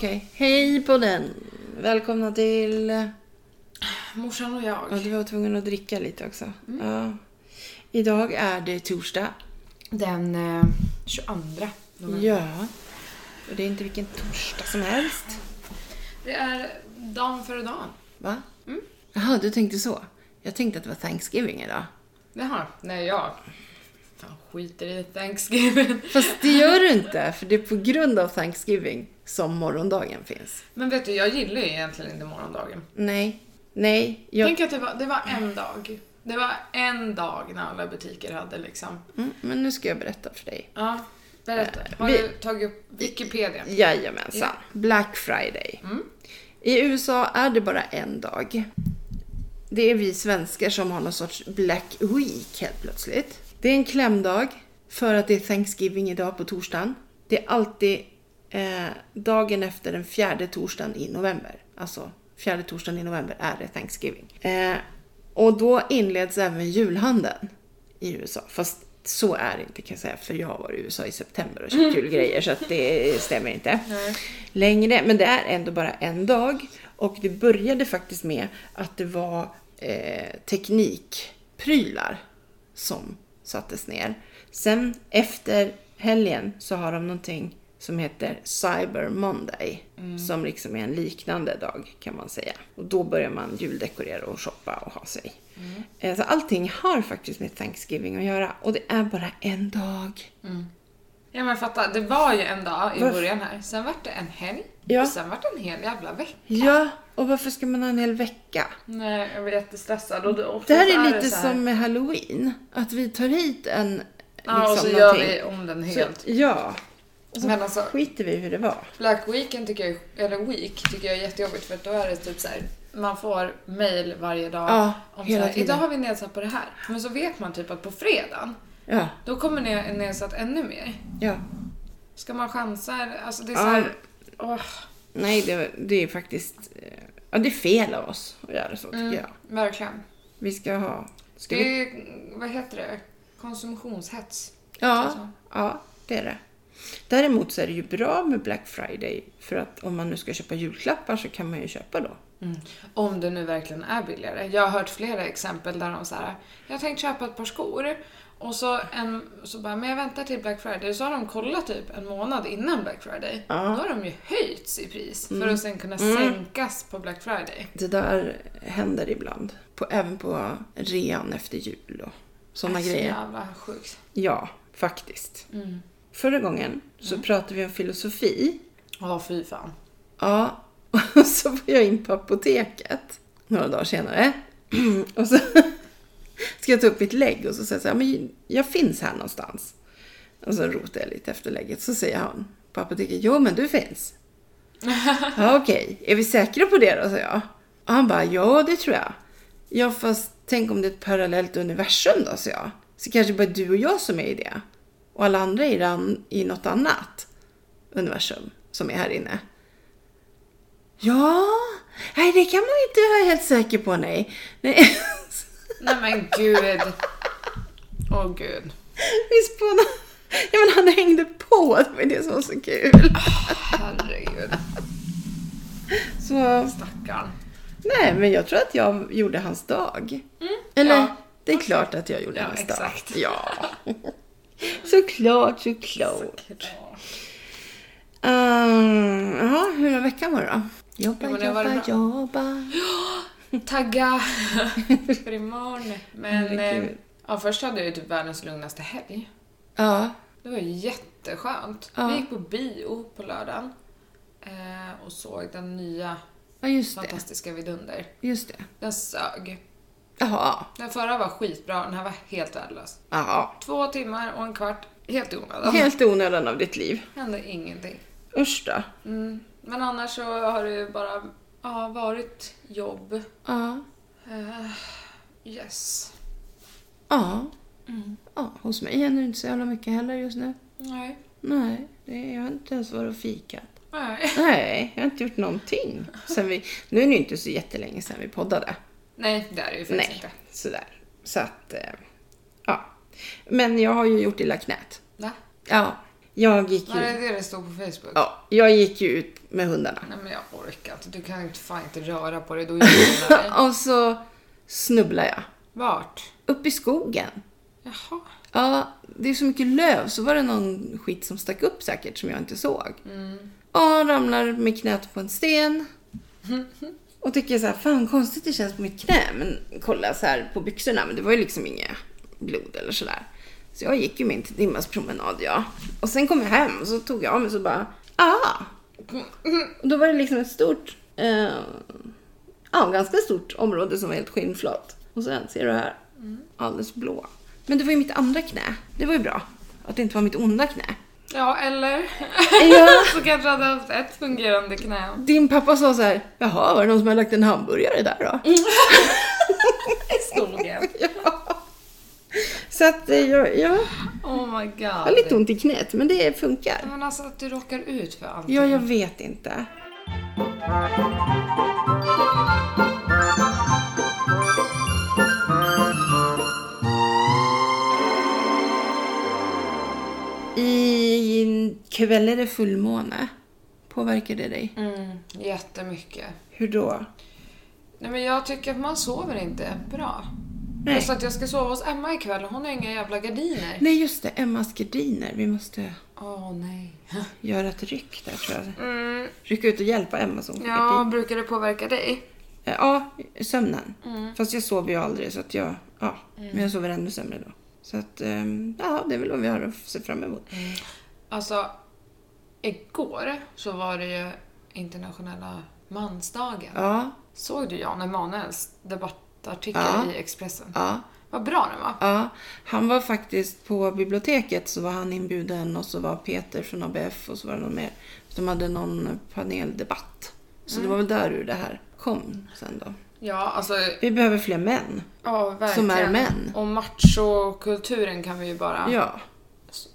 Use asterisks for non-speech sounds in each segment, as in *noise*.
Okej, hej på den. Välkomna till... Morsan och Ja, jag. du var tvungen att dricka lite också. Ja. Idag är det torsdag. Den eh, 22 november. Ja. Och det är inte vilken torsdag som helst. Det är dagen före dagen. Va? Mm. Jaha, du tänkte så. Jag tänkte att det var Thanksgiving idag. Jaha, nej jag fan, skiter i Thanksgiving. *laughs* Fast det gör du inte, för det är på grund av Thanksgiving som morgondagen finns. Men vet du, jag gillar ju egentligen inte morgondagen. Nej, nej. Jag... Tänk att det var, det var en dag. Det var en dag när alla butiker hade liksom. Mm, men nu ska jag berätta för dig. Ja, berätta. Har vi- du tagit upp Wikipedia? Jajamensan. Ja. Black Friday. Mm. I USA är det bara en dag. Det är vi svenskar som har någon sorts Black Week helt plötsligt. Det är en klämdag för att det är Thanksgiving idag på torsdagen. Det är alltid eh, dagen efter den fjärde torsdagen i november. Alltså fjärde torsdagen i november är det Thanksgiving. Eh, och då inleds även julhandeln i USA. Fast så är det inte kan jag säga för jag har varit i USA i september och köpt julgrejer så att det stämmer inte *laughs* Nej. längre. Men det är ändå bara en dag. Och det började faktiskt med att det var eh, teknikprylar som sattes ner. Sen efter helgen så har de någonting som heter Cyber Monday. Som liksom är en liknande dag kan man säga. Och då börjar man juldekorera och shoppa och ha sig. Eh, Så allting har faktiskt med Thanksgiving att göra. Och det är bara en dag. Ja men fatta, det var ju en dag i Varför? början här. Sen vart det en helg. Ja. Och sen vart det en hel jävla vecka. Ja, och varför ska man ha en hel vecka? Nej, jag var jättestressad. Och det, Det här är lite så här- som med halloween. Att vi tar hit en... Ja, och så liksom gör någonting. vi om den Så, helt. ja. Och så Men alltså- skiter vi i hur det var. Black Weekend tycker jag, eller Week tycker jag är jättejobbigt för att då är det typ så här. Man får mail varje dag Ja, om hela så här, idag har vi nedsatt på det här. Men så vet man typ att på fredagen, Ja, då kommer det nedsatt ännu mer. ja. Ska man chansa? Alltså det är så Ja. här, åh, Nej, det, det är faktiskt... eh, Ja, det är fel av oss att göra så tycker mm, jag. verkligen. Vi ska ha... Ska vi... Det är, vad heter det? Konsumtionshets. Ja, ja, det är det. Däremot så är det ju bra med Black Friday. För att om man nu ska köpa julklappar så kan man ju köpa då. Om det nu verkligen är billigare. Jag har hört flera exempel där de säger jag har tänkt köpa ett par skor och så, en, så bara, men jag väntar till Black Friday. Så har de kollat typ en månad innan Black Friday. Ja. Då har de ju höjts i pris för att sen kunna sänkas på Black Friday. Det där händer ibland. På, även på rean efter jul och sådana Det är så grejer. jävla sjukt. Ja, faktiskt. Mm. Förra gången så pratade vi om filosofi. Ja, fy fan. Ja, och *laughs* så var jag in på apoteket några dagar senare. *clears throat* Och så *laughs* ska jag ta upp mitt lägg och så säger jag så här, men jag finns här någonstans. Och så rotar jag lite efter lägget. Så säger han på apoteket, jo men du finns. *laughs* Ja okej, är vi säkra på det då? sa jag. Och han bara, ja det tror jag. Ja fast tänk om det är ett parallellt universum då, sa jag. Så kanske bara du och jag som är i det. Och alla andra är i något annat universum som är här inne. Ja, nej det kan man inte vara helt säker på nej. nej. *laughs* Nej men gud. Åh gud. Visst på Ja men han hängde på, det var det som var så kul. Herregud. Så, Stackarn. nej men jag tror att jag gjorde hans dag. Eller, ja. det är klart att jag gjorde Ja, hans exakt. dag. Ja. Såklart, såklart. Um, Jaha, hur har veckan varit då? Jobba, Ja, det jobba, bra. jobba. *gasps* Tagga *laughs* för imorgon. Men eh, ja, först hade jag ju typ världens lugnaste helg. Ja, Det var jätteskönt. Ja. Vi gick på bio på lördagen eh, och såg den nya ja just det. fantastiska Vidunder. Just det. Den sög. Jaha. Den förra var skitbra, den här var helt värdelös. Jaha. Två timmar och en kvart, helt i onödan. Helt i onödan av ditt liv. Hände ingenting. Usch då. Mm. Men annars så har det bara ja, varit jobb. Ja. Eh, yes. Ja. Mm. ja. Hos mig händer det inte så jävla mycket heller just nu. Nej. Nej, det, jag har inte ens varit och fikat. Nej. *laughs* Nej, jag har inte gjort någonting. Sen vi, nu är det ju inte så jättelänge sedan vi poddade. Nej, det är det ju faktiskt Nej, inte. sådär. Så att, eh, ja. Men jag har ju gjort illa knät. Va? Ja, jag gick Var ju, det det det stod på Facebook? ja, jag gick ju ut med hundarna. Nej men jag orkar inte. Du kan ju inte fan inte röra på dig. Då det. *laughs* Och så snubblade jag. Vart? Upp i skogen. Jaha. Ja, det är så mycket löv så var det någon skit som stack upp säkert som jag inte såg. Ja, ramlar med knät på en sten. *laughs* Och tycker så här, fan konstigt det känns på mitt knä. Men kollar så här på byxorna, men det var ju liksom inget blod eller sådär. Så jag gick ju min till Dimmas promenad, ja. Och sen kom jag hem och så tog jag av mig så bara, ah! Och då var det liksom ett stort, eh, ja ganska stort område som var helt skinnflott. Och sen ser du här, alldeles blå. Men det var ju mitt andra knä. Det var ju bra. Att det inte var mitt onda knä. Ja, eller? Ja. *laughs* så kanske jag hade haft ett fungerande knä. Din pappa sa så här, jaha, var det någon som har lagt en hamburgare där då? *laughs* I skogen. Så att eh, jag, jag Oh my god. har lite ont i knät, men det funkar. Men alltså att du råkar ut för allting. Ja, jag vet inte. I kväll är det fullmåne. Påverkar det dig? Mm, jättemycket. Hur då? Nej men jag tycker att man sover inte bra. Nej. Plus att jag ska sova hos Emma ikväll och hon har inga jävla gardiner. Nej, just det. Emmas gardiner. Vi måste Åh nej. *laughs* göra ett ryck där, tror jag. Mm, Rycka ut och hjälpa Emma som ja, gardin. brukar det påverka dig? Eh, Ja, sömnen. Mm. Fast jag sover ju aldrig så att jag, ja. Men jag sover ännu sämre då. Så att, ehm, ja, det är väl vad vi har att se fram emot. Alltså, igår så var det ju internationella mansdagen. Ja, Såg du Jan Emanuels debattartikel Ja. i Expressen? ja, Vad bra den var. ja. Han var faktiskt på biblioteket så var han inbjuden och så var Peter från ABF och så var det någon mer. De hade någon paneldebatt. Så det var väl där ur det här kom sen då. Ja, alltså, Vi behöver fler män. ja verkligen. Som är män. Och machokulturen kan vi ju bara Ja,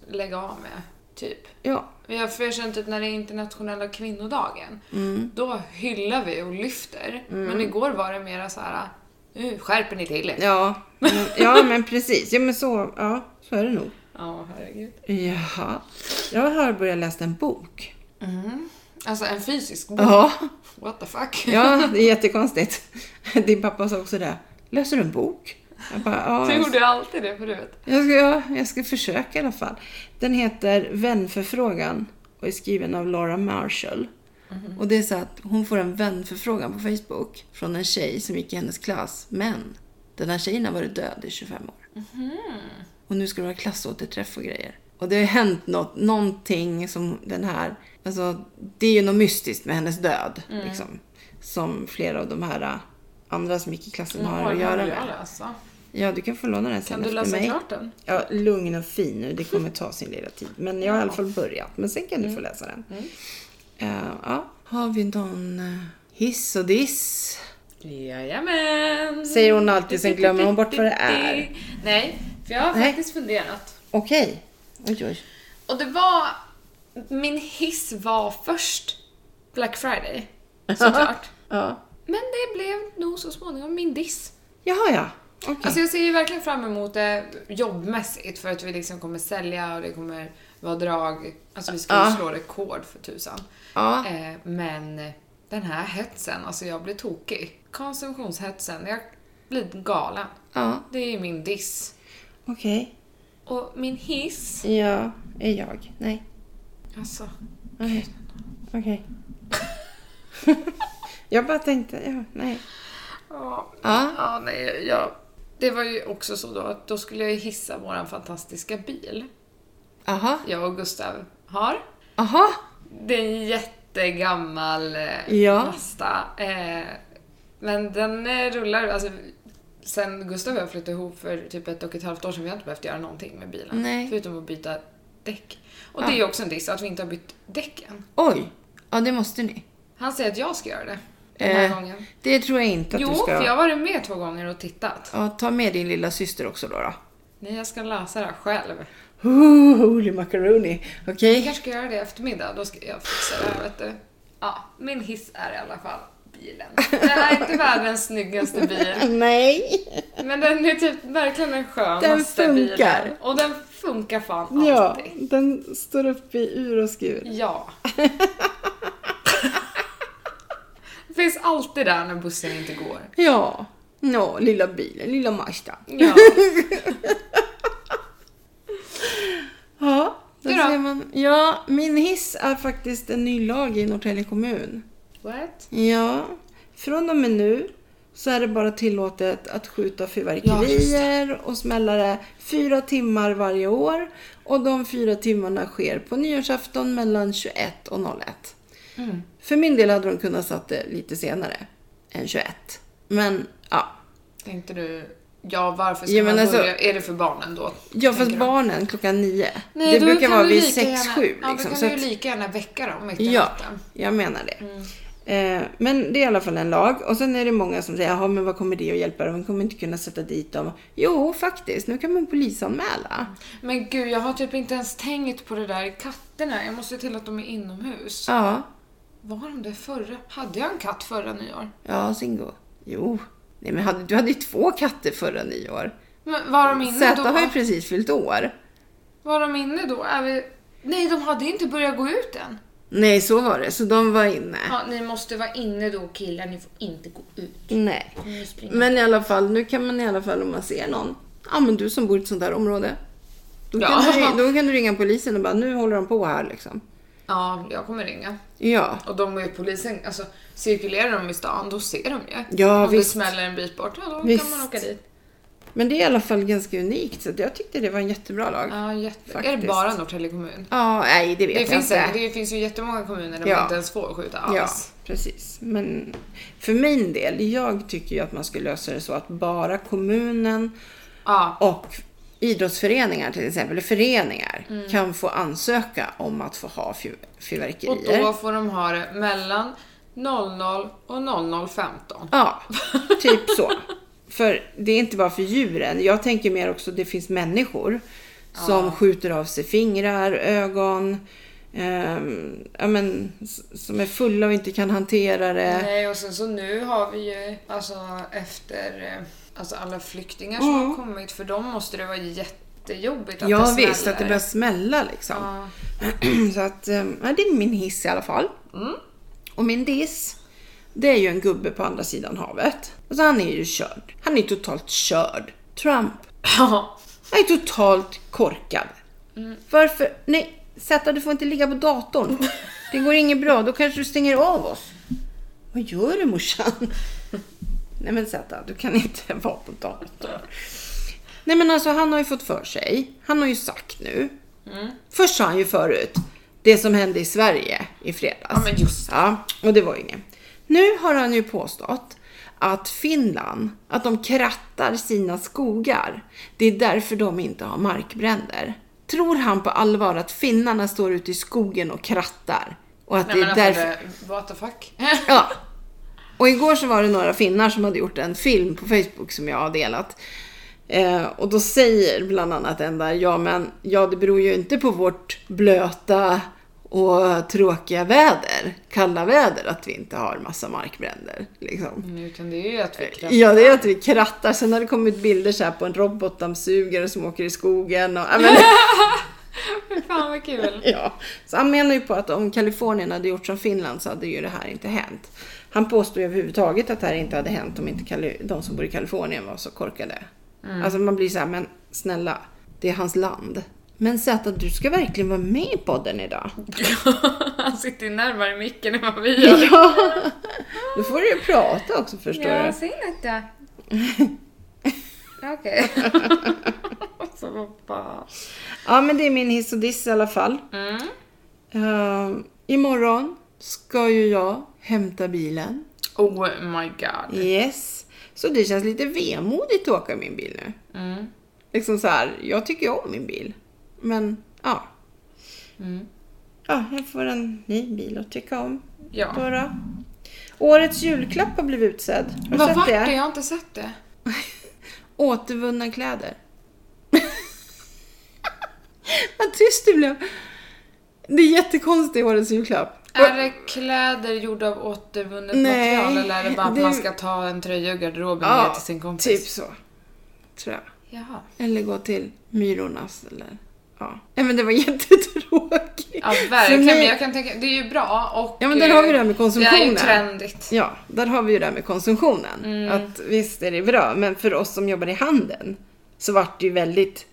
lägga av med, typ. ja. Vi har för jag känner typ när det är internationella kvinnodagen, Mm. då hyllar vi och lyfter. Men igår var det mera så här, nu skärper ni till er. Ja, men, ja, men *laughs* precis. Ja, men så, ja, så är det nog. Ja, herregud. Jaha. Jag har börjat läsa en bok. Mm. Alltså en fysisk bok. Ja, What the fuck? ja det är *laughs* jättekonstigt. Din pappa sa också det. Läser du en bok? Jag bara, ja. Du gjorde alltid det förut. Jag ska, ja, jag ska försöka i alla fall. Den heter Vänförfrågan och är skriven av Laura Marshall. Och det är så att hon får en vänförfrågan på Facebook från en tjej som gick i hennes klass. Men den här tjejen har varit död i 25 år. Och nu ska det vara klassåterträff och grejer. Och det har ju hänt något, någonting som den här... Alltså, det är ju något mystiskt med hennes död. Liksom, som flera av de här äh, andra som gick i klassen har att göra med. läsa. Ja, du kan få låna den sen Kan du läsa mig. klart den? Ja, lugn och fin nu. Det kommer ta sin lilla tid. Men jag har i alla fall börjat. Men sen kan du Mm. få läsa den. Eh, ja. Har vi någon eh, hiss och diss? Jajamän! Säger hon alltid, sen glömmer hon bort vad det är. Nej, för jag har Nej. faktiskt funderat. Okej. Oj, oj. Och det var... Min hiss var först Black Friday, såklart. Ja. Men det blev nog så småningom min diss. Jaha, ja. Okej. Alltså jag ser ju verkligen fram emot det jobbmässigt för att vi liksom kommer sälja och det kommer vara drag. Alltså vi ska ju Ja. slå rekord för tusan. Ja. Eh, men den här hetsen, alltså jag blir tokig. Konsumtionshetsen, jag blir galen. ja. Det är min diss. Okej. Och min hiss, Ja, är jag? Nej. alltså. Okej. Okej. *laughs* jag bara tänkte, ja, nej. Ja, Ja. ja nej, jag, det var ju också så då att då skulle jag ju hissa våran fantastiska bil. Aha. Jag och Gustav har. Aha. Det är en jättegammal eh, Ja. Mazda. Eh, men den eh, rullar, alltså sen Gustav och jag flyttade ihop för typ ett och ett halvt år sedan, vi har inte behövt göra någonting med bilen. Nej. Förutom att byta däck. Och Ja. det är ju också en diss att vi inte har bytt däcken. Oj. Ja, det måste ni. Han säger att jag ska göra det. Den här Eh, gången. Det tror jag inte att Jo, du ska. för jag har varit med två gånger och tittat. Ja, ta med din lilla syster också då. då. Nej, jag ska läsa det här själv. Holy macaroni. Okej. Jag kanske ska göra det i eftermiddag, då ska jag fixa det här vet du. Ja, min hiss är i alla fall bilen. Det är inte *laughs* världens snyggaste bil. Nej. Men den är typ verkligen den skönaste Den funkar. bilen. Och den funkar fan Ja, alltid. den står upp i ur och skur. Ja. *laughs* det finns alltid där när bussen inte går. Ja. Nå, lilla bilen, lilla Mazda. Ja. *laughs* Ja, Du då? ser man. Ja, min hiss är faktiskt en ny lag i Norrtälje kommun. What? Ja, från och med nu så är det bara tillåtet att skjuta Ja, fyrverkerier och smällare fyra timmar varje år. Och de fyra timmarna sker på nyårsafton mellan 21 och 01. Mm. För min del hade de kunnat satt det lite senare än 21. Men ja, Tänkte du, ja varför ska Ja, man alltså- börja? Är det för barnen då? ja fast du? barnen klockan nio. Nej, det brukar vara vid lika 6-7 gärna- Ja, liksom. då Så kan att, du lika gärna väcka dem mitt i Ja. natten. jag menar det. Mm. Eh, men det är i alla fall en lag. Och sen är det många som säger, jaha men vad kommer det att hjälpa dem? Vi kommer inte kunna sätta dit dem. Jo, faktiskt. Nu kan man polisanmäla. Men gud, jag har typ inte ens tänkt på det där katterna. Jag måste till att de är inomhus. Ja, Var de det förra? Hade jag en katt förra nyår? ja Singo. Jo. Nej, men du hade ju två katter förra nyår. Men var de inne Zäta då? har ju precis fyllt år. Var de inne då? Vi... Nej, de hade inte börjat gå ut än. Nej, så var det. Så de var inne. Ja, ni måste vara inne då killar, ni får inte gå ut. Nej. Men i alla fall, nu kan man i alla fall om man ser någon. Ja, men du som bor i ett sånt där område. Då kan, Ja. du, ring- då kan du ringa polisen och bara, nu håller de på här liksom. Ja, jag kommer ringa. Ja. Och de är polisen, alltså cirkulerar de i stan, då ser de ju. Ja, Om visst. det smäller en bit bort, ja, då Visst. kan man åka dit. Men det är i alla fall ganska unikt, så jag tyckte det var en jättebra lag. Ja, jätte... Är det bara Norrtälje kommun? Ja, nej det vet Det jag finns, inte. det finns ju jättemånga kommuner där Ja. man inte ens får skjuta alls. Ja, precis. Men för min del, jag tycker ju att man ska lösa det så att bara kommunen Ja. och idrottsföreningar till exempel, eller föreningar, Mm. kan få ansöka om att få ha fyr- Och fyrverkerier. då får de ha det mellan 00 och 00.15. Ja, *laughs* typ så. För det är inte bara för djuren. Jag tänker mer också det finns människor som skjuter av sig fingrar, ögon, ehm, ja, men, som är fulla och inte kan hantera det. Nej, och sen så nu har vi ju, alltså efter eh, alltså alla flyktingar som Mm. har kommit, för dem måste det vara jättejobbigt att Ja det visst, smäller. att det börjar smälla liksom. Ja. *clears throat* Så att, ehm, ja, det är min hiss i alla fall. Mm. Och min diss, det är ju en gubbe på andra sidan havet. Alltså han är ju körd. Han är totalt körd. Trump. Ja. Han är totalt korkad. Mm. Varför? Nej, Zäta du får inte ligga på datorn. Det går inget bra, då kanske du stänger av oss. Vad gör du morsan? Nej men Zäta, du kan inte *laughs* vara på datorn. Nej men alltså han har ju fått för sig, han har ju sagt nu. Mm. Först sa han ju förut, det som hände i Sverige i fredags. Ja, men just. Ja, och det var ju inget. Nu har han ju påstått att Finland, att de krattar sina skogar. Det är därför de inte har markbränder. Tror han på allvar att finnarna står ute i skogen och krattar? Och att Nej, det men är alltså, därför... det, what the fuck? *laughs* Ja. Och igår så var det några finnar som hade gjort en film på Facebook som jag har delat. Eh, och då säger bland annat en där, ja men ja det beror ju inte på vårt blöta och tråkiga väder, kalla väder, att vi inte har massa markbränder. Liksom. Mm, Utan det är ju att vi krattar. Ja, det är att vi krattar. Sen har det kommit bilder så på en robotdammsugare som åker i skogen. Och, men, *laughs* Fan vad kul. ja. Så han menar ju på att om Kalifornien hade gjort som Finland så hade ju det här inte hänt. Han påstår ju överhuvudtaget att det här inte hade hänt om inte Kali- de som bor i Kalifornien var så korkade. Alltså man blir så här, men snälla, det är hans land. Men Zäta, du ska verkligen vara med i podden idag. *laughs* Han sitter ju närmare micken än vad vi *laughs* gör. Ja, då får du ju prata också förstår Ja, du. säg detta. *laughs* Okej. Så fan. Ja, men det är min hiss och diss i alla fall. Mm. Uh, imorgon ska ju jag hämta bilen. Oh my god. Yes. Så det känns lite vemodigt att åka min bil nu. Mm. Liksom så här, jag tycker om min bil. Men ja. Mm. Ja, jag får en ny bil att tycka om. Ja. Bara. Årets julklapp har blivit utsedd. Har du Vad sett vart det? det? Jag har inte sett det. *laughs* Återvunna kläder. *laughs* Vad tyst du blev. Det är jättekonstigt årets julklapp. Är det kläder gjorda av återvunnet Nej, material eller är det bara att det- man ska ta en tröja ur garderoben Ja, ner till sin kompis? Typ så. Tror jag. Jaha. Eller gå till Myrornas eller... Ja. Men det var *laughs* jättetråkigt. Ja, verkligen. mig- Men jag kan tänka, det är ju bra och... Ja men där har vi det här med Det är ju konsumtionen. trendigt. Ja, där har vi ju det här med konsumtionen. Mm. Att visst är det bra, men för oss som jobbar i handeln så vart det ju väldigt,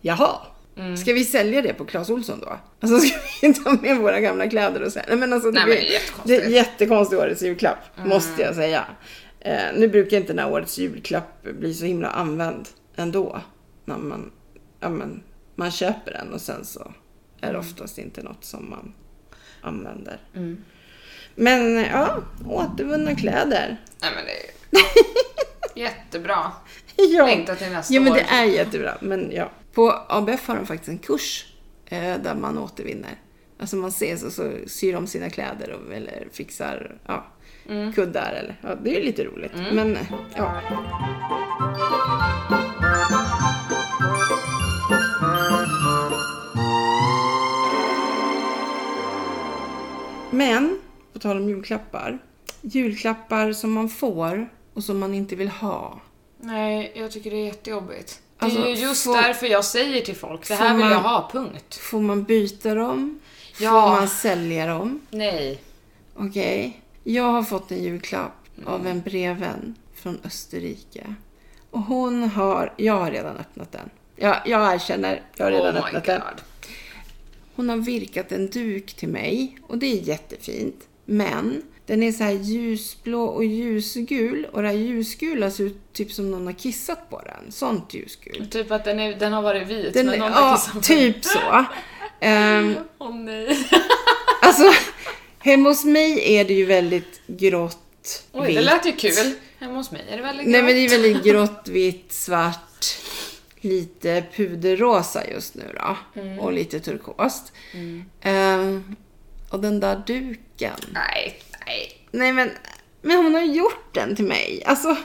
jaha, Mm. ska vi sälja det på Clas Ohlson då? Alltså *laughs* ska vi inte ha med våra gamla kläder och här? Nej men alltså det, Nej, men blir- det är jättekonstigt. Mm. det är jättekonstigt årets julklapp, måste jag säga. Eh, nu brukar inte den här årets julklapp bli så himla använd ändå. När man, ja, men, man köper den och sen så är det oftast inte något som man använder. Mm. Men ja, återvunna kläder. Nej men det är *laughs* jättebra. Ja. Längtar till nästa ja, men år. det är jättebra. Men ja. På ABF har de faktiskt en kurs eh, där man återvinner. Alltså man ses och så syr om sina kläder och, eller fixar ja, Mm. kuddar. Eller, ja, det är ju lite roligt. Men ja. Men, på tal om julklappar. Julklappar som man får och som man inte vill ha. Nej, jag tycker det är jättejobbigt. Det Alltså, är ju just får- därför jag säger till folk, det här vill man- jag ha, punkt. Får man byta dem? Ja. Får man sälja dem? Nej. Okej. Jag har fått en julklapp av en brevvän från Österrike. Och hon har... Jag har redan öppnat den. Jag, jag erkänner, jag har redan oh öppnat den. Hon har virkat en duk till mig och det är jättefint. Men den är så här ljusblå och ljusgul och det här ljusgula ser ut typ som någon har kissat på den. Sånt ljusgul. Typ att den, är, den har varit vit, Den, men någon har ja, kissat på typ så. Ehm, *laughs* Åh nej. *laughs* alltså, hemma hos mig är det ju väldigt grått, Oj, vitt. det lät ju kul. Hemma hos mig är det väldigt Nej men det är grått. väldigt *laughs* grått, vitt, svart, lite puderrosa just nu då. Mm. Och lite turkost. Ehm, och den där duken. Nej, nej. Nej men, men hon har gjort den till mig. Alltså,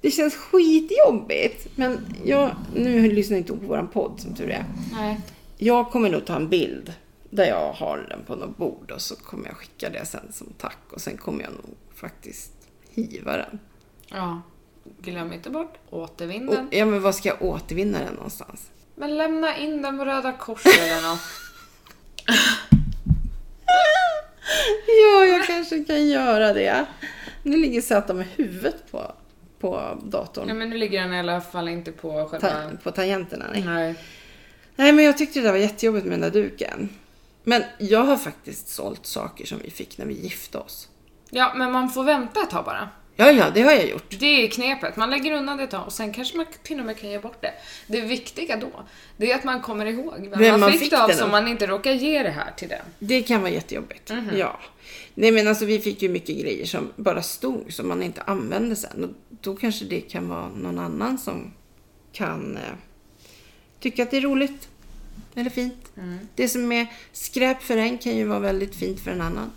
det känns skitjobbigt. Men jag, nu lyssnar inte hon på våran podd som tur är. Nej. Jag kommer nog ta en bild där jag har den på något bord och så kommer jag skicka det sen som tack. Och sen kommer jag nog faktiskt hiva den. Ja. Glöm inte bort, återvinn den. ja men var ska jag återvinna den någonstans? Men lämna in den på Röda Korset eller något. *laughs* *laughs* Ja, jag kanske kan göra det. Nu ligger Zäta med huvudet på, på datorn. Nej men nu ligger den i alla fall inte på själva... Ta, på tangenterna. Nej. Nej. nej, men jag tyckte det där var jättejobbigt med den där duken. Men jag har faktiskt sålt saker som vi fick när vi gifte oss. Ja, men man får vänta ett tag bara. Ja, ja, det har jag gjort. Det är knepet. Man lägger undan det ett tag och sen kanske man till och med kan ge bort det. Det viktiga då, det är att man kommer ihåg vem, Vem man, fick, fick det av det så man inte råkar ge det här till den. Det kan vara jättejobbigt. Mhm. Ja. Nej men alltså vi fick ju mycket grejer som bara stod som man inte använde sen. Och då kanske det kan vara någon annan som kan eh, tycka att det är roligt. Eller fint. Mm. Det som är skräp för en kan ju vara väldigt fint för en annan.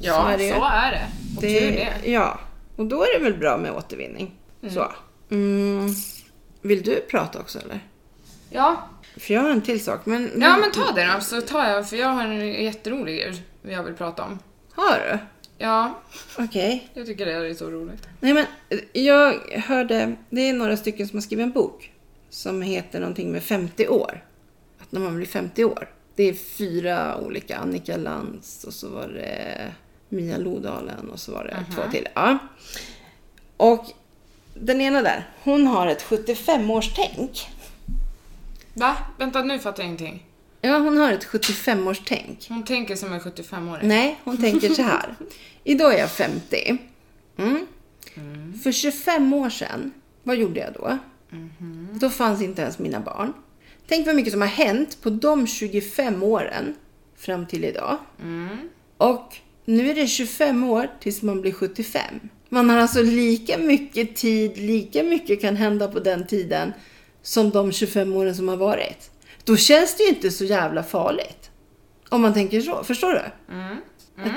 Ja, Så så är är det det. ju. Och tur det. Ja, och då är det väl bra med återvinning. Så. Mm. Vill du prata också eller? Ja. För jag har en till sak. Men, ja, men ta det då så tar jag, för jag har en jätterolig grej jag vill prata om. Har du? Ja, Okej. jag tycker det är så roligt. Nej men jag hörde, det är några stycken som har skrivit en bok som heter någonting med 50 år. Att när man blir 50 år. Det är fyra olika, Annika Lantz och så var det Mia Lodalen och så var det två till. Ja. Och den ena där, hon har ett 75-årstänk. Va? Vänta, nu fattar jag ingenting. Ja, hon har ett 75-årstänk. Hon tänker som en 75-åring. Nej, hon tänker så här. Idag är jag 50. Mm. För 25 år sedan, vad gjorde jag då? Då fanns inte ens mina barn. Tänk vad mycket som har hänt på de 25 åren fram till idag. Och nu är det 25 år tills man blir 75. Man har alltså lika mycket tid, lika mycket kan hända på den tiden som de 25 åren som har varit. Då känns det ju inte så jävla farligt. Om man tänker så, förstår du?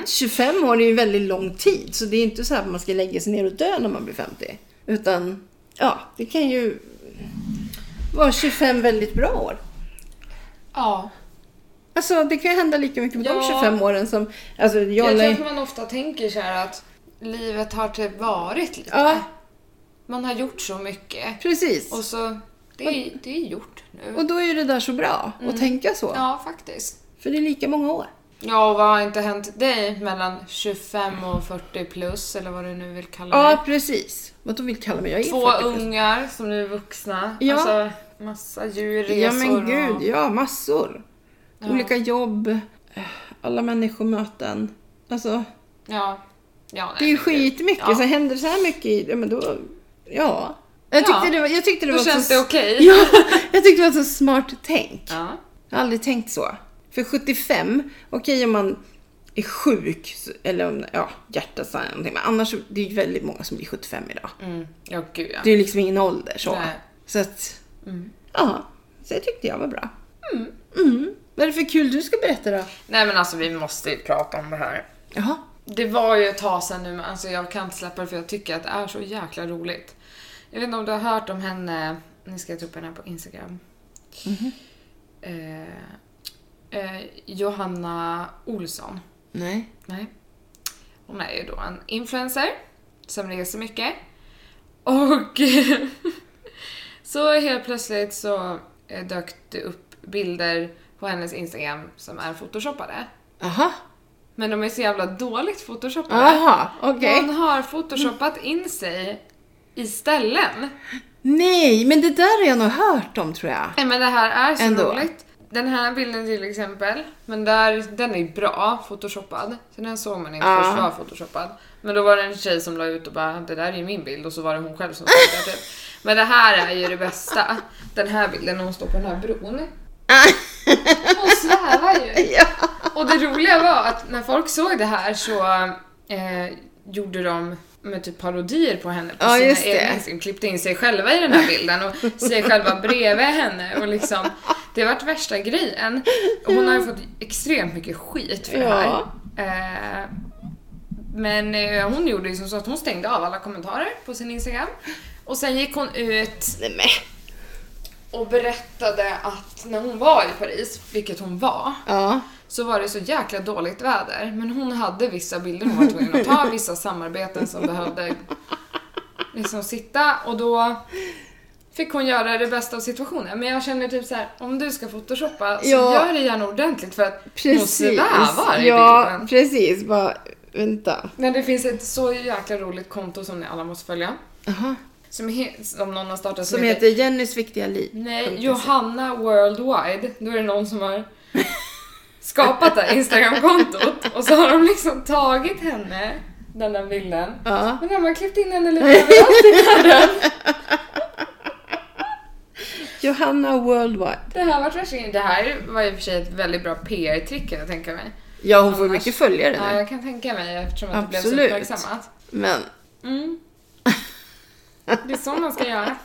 Att 25 år är ju väldigt lång tid, så det är inte så här att man ska lägga sig ner och dö när man blir 50. Utan, ja, det kan ju vara 25 väldigt bra år. Ja. Alltså det kan ju hända lika mycket på de Ja. 25 åren som... Alltså jag, Jag tror att man ofta tänker så här att livet har typ varit lite. Ja. Man har gjort så mycket. Precis. Och så, det är, det är gjort nu. Och då är det där så bra att tänka så. Mm. Ja, faktiskt. För det är lika många år. Ja, och vad har inte hänt dig mellan 25 och 40 plus, eller vad du nu vill kalla Ja, det? precis. Vad de vill kalla mig. Jag är Två 40 plus. ungar som nu är vuxna. Ja. Alltså, massa djurresor. Ja men och- gud, ja massor. Ja. Olika jobb, alla människomöten. Alltså, Ja. ja det är ju nej, skitmycket. Ja. Så händer det så här mycket i, ja men då, ja. Jag tyckte Ja. det var, jag tyckte det Då var känns så, det okej. *laughs* Ja, jag tyckte det var så smart tänk. Ja. Jag har aldrig tänkt så. För 75, okej om man är sjuk eller om ja, hjärtat eller någonting. Men annars, det är ju väldigt många som blir 75 idag. Mm. Ja, gud ja. Det är liksom ingen ålder så. Nej. Så att, Mm. ja. Så jag tyckte jag var bra. Mm. Vad är det för kul du ska berätta då? Nej men alltså vi måste ju prata om det här. Jaha. Det var ju ett tag sedan nu, men alltså jag kan inte släppa det för jag tycker att det är så jäkla roligt. Jag vet inte om du har hört om henne, nu ska jag ta upp henne på Instagram. Eh, eh, Johanna Olsson. Nej. Nej. Hon är ju då en influencer som reser mycket. Och *laughs* så helt plötsligt så eh, dök det upp bilder på hennes Instagram som är photoshoppade. Aha. Men de är så jävla dåligt photoshoppade. Aha, okej. Hon har photoshoppat in sig i ställen. Nej, men det där har jag nog hört om tror jag. Nej men det här är så Ändå. roligt. Den här bilden till exempel, men där, den är bra photoshoppad. Så den såg man inte Ja. först var photoshoppad. Men då var det en tjej som la ut och bara det där är ju min bild och så var det hon själv som stod där typ. *laughs* Men det här är ju det bästa. Den här bilden när hon står på den här bron. *laughs* Hon svävar ju. *laughs* Ja. Och det roliga var att när folk såg det här så eh, gjorde de med typ parodier på henne på Ja, sina egna Instagram. Klippte in sig själva i den här bilden och *laughs* sig själva bredvid henne och liksom det har varit värsta grejen. Och Hon har ju fått extremt mycket skit för det här. Ja. Eh, men eh, hon gjorde ju som så att hon stängde av alla kommentarer på sin Instagram. Och sen gick hon ut Nej. Och berättade att när hon var i Paris, vilket hon var, Ja. så var det så jäkla dåligt väder. Men hon hade vissa bilder hon var tvungen att ta, *laughs* vissa samarbeten som behövde liksom sitta och då fick hon göra det bästa av situationen. Men jag känner typ så här: om du ska photoshoppa så Ja. gör det gärna ordentligt för att hon Precis. svävar i Ja, bilden. precis. Bara, vänta. Men det finns ett så jäkla roligt konto som ni alla måste följa. Aha. Som, he- som någon har startat Som heter Jennys viktiga liv. Nej, Johanna Worldwide. Då är det någon som har skapat det här Instagram-kontot och så har de liksom tagit henne, den där bilden, Ja. men de har klippt in henne lite överallt i världen. *laughs* Johanna Worldwide. Det här, var trashing. det här var i och för sig ett väldigt bra PR-trick kan jag tänka mig. Ja, hon får Annars- mycket följare Ja, nu. jag kan tänka mig eftersom att det blev så Absolut. uppmärksammat. Men Mm. Det är så man ska göra.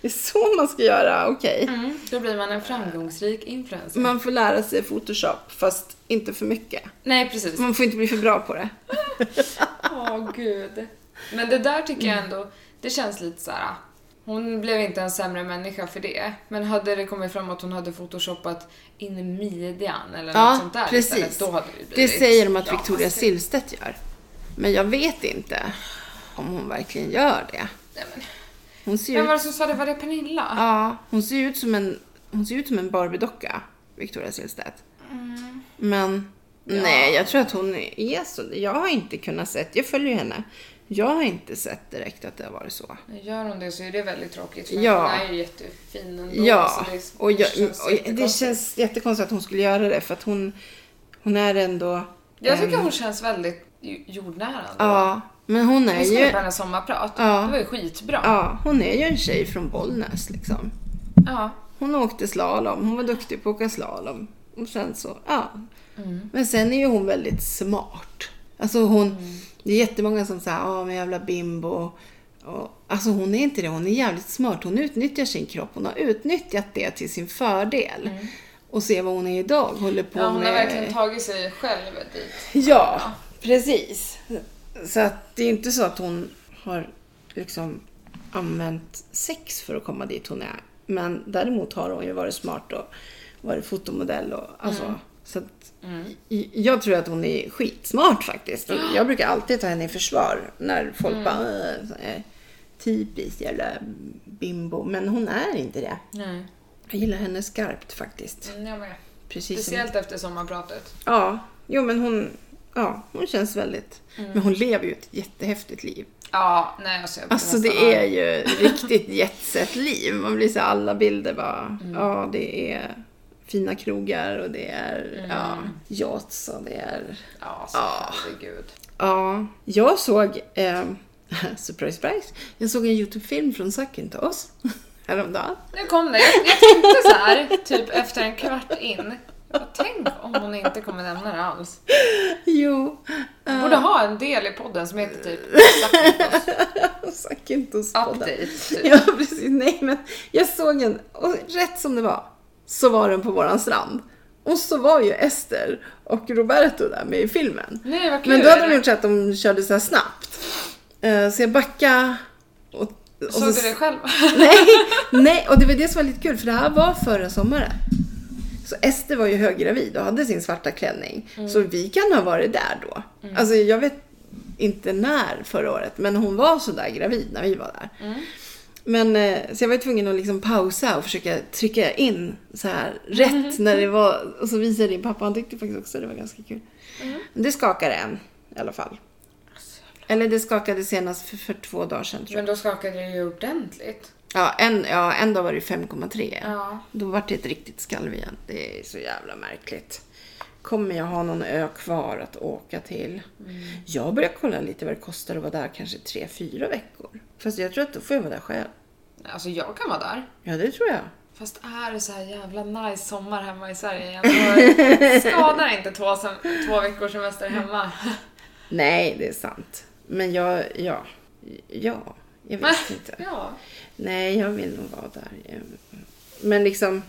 det är så man ska göra, okej. Mm. Då blir man en framgångsrik influencer. Man får lära sig Photoshop, fast inte för mycket. Nej, precis. Man får inte bli för bra på det. *laughs* Åh gud. Men det där tycker jag ändå, det känns lite så här. Hon blev inte en sämre människa för det. Men hade det kommit fram att hon hade photoshoppat in midjan eller Ja, något sånt där precis. istället, då hade det Det blivit... säger de att Ja, Victoria alltså, Silvstedt gör. Men jag vet inte om hon verkligen gör det. Nej, men- Hon ser Vem var det som sa det? Var det Pernilla? ja, hon ser ut som en, hon ser ut som en Barbie-docka, Victoria Silvstedt. Mm. Men nej, jag tror att hon är så. Jag har inte kunnat sett, jag följer henne. Jag har inte sett direkt att det har varit så. Gör hon det så är det väldigt tråkigt för Ja. hon är ju jättefin ändå. Ja, det och, jag, känns och det känns jättekonstigt att hon skulle göra det för att hon, hon är ändå... Jag tycker ehm, hon känns väldigt jordnära ändå. Ja, men hon är ju... på hennes sommarprat. Ja. Det var ju skitbra. Ja, hon är ju en tjej från Bollnäs liksom. Ja. Hon åkte slalom, hon var duktig på att åka slalom. Och sen så, ja. Mm. Men sen är ju hon väldigt smart. Alltså hon, Mm. det är jättemånga som säger, ja men jävla bimbo. Och, alltså hon är inte det, hon är jävligt smart. Hon utnyttjar sin kropp, hon har utnyttjat det till sin fördel. Och se vad hon är idag, håller på Mm. ja, hon med... har verkligen tagit sig själv dit. Ja, precis. Så att det är inte så att hon har liksom använt sex för att komma dit hon är. Men däremot har hon ju varit smart och varit fotomodell och alltså. Så att, Mm. jag tror att hon är skitsmart faktiskt. Jag brukar alltid ta henne i försvar när folk Mm. bara "Äh, typiskt jävla bimbo. Men hon är inte det. Nej. Jag gillar henne skarpt faktiskt. Mm, jag med. Precis som Speciellt efter sommarpratet. Ja, jo men hon, ja, hon känns väldigt... Mm. Men hon lever ju ett jättehäftigt liv. Ja, nej alltså jag Alltså det är ju riktigt jetset-liv. Man blir så alla bilder bara, Mm. ja det är fina krogar och det är Mm. ja, yachts och det är... Ja, så Ja. herregud. Ja, jag såg, eh, *laughs* surprise surprise, jag såg en YouTube-film från Suckintos *laughs* häromdagen. Nu kom det. Jag, jag tänkte så här, typ efter en kvart in. Tänk om hon inte kommer nämna det alls. Jo, Hon eh, borde ha en del i podden som heter typ Suckintos-podden. Update. Typ. Ja, precis. Nej, men jag såg en och rätt som det var så var den på våran strand. Och så var ju Ester och Roberto där med i filmen. Nej, vad kul. Men då hade de gjort så att de körde så här snabbt. Eh, Så jag backade och... och Såg så- du det själv? Nej, nej, och det var det som var lite kul för det här var förra sommaren. Så Ester var ju höggravid och hade sin svarta klänning. Så vi kan ha varit där då. Alltså jag vet inte när förra året, men hon var så där gravid när vi var där. Men eh, så jag var tvungen att liksom pausa och försöka trycka in så här rätt *laughs* när det var. Och så visade din pappa, han tyckte faktiskt också det var ganska kul. Men det skakade en i alla fall. Eller det skakade senast för, för två dagar sedan tror jag. Men då skakade det ju ordentligt. Ja, en, ja, en dag var det 5,3. Ja. Då var det ett riktigt skalv igen. Det är så jävla märkligt. Kommer jag ha någon ö kvar att åka till? Jag börjar kolla lite vad det kostar att vara där kanske 3-4 veckor. Fast jag tror att då får jag vara där själv. Alltså jag kan vara där. Ja, det tror jag. Fast är det så här jävla nice sommar hemma i Sverige igen? *laughs* Skadar inte två, sem- två veckors semester hemma. Nej, det är sant. Men jag, ja, ja, jag vet inte. Ja. Nej, jag vill nog vara där. Men liksom,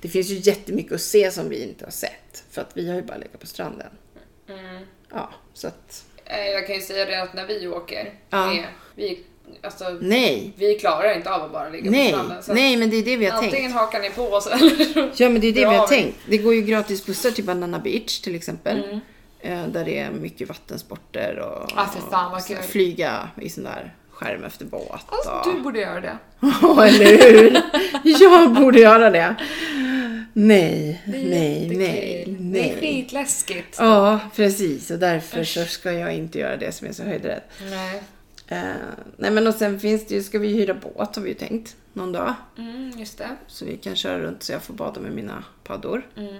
det finns ju jättemycket att se som vi inte har sett. För att vi har ju bara legat på stranden. Mm. Ja, så att... Eh, Jag kan ju säga det att när vi åker, Ja. är, vi, alltså, Nej, vi klarar inte av att bara ligga på nej, stranden. Så nej, men det är det vi har antingen tänkt. hakar ni på oss *laughs* eller. Ja, men det är det vi har tänkt. Det går ju gratis bussar till Banana Beach till exempel. Mm. Eh, Där det är mycket vattensporter och, Ah, fan, och flyga i sån där skärm efter båt. Alltså, och... du borde göra det. *laughs* Ja, eller hur? Jag borde göra det. Nej, Det nej, jättekul. nej, Det är nej. skitläskigt. Ja, precis. Och därför så ska jag inte göra det som är så höjdrädd. Nej. Eh, nej, men och sen finns det ju, ska vi hyra båt har vi ju tänkt någon dag. Mm, just det. Så vi kan köra runt så jag får bada med mina paddor. Mm.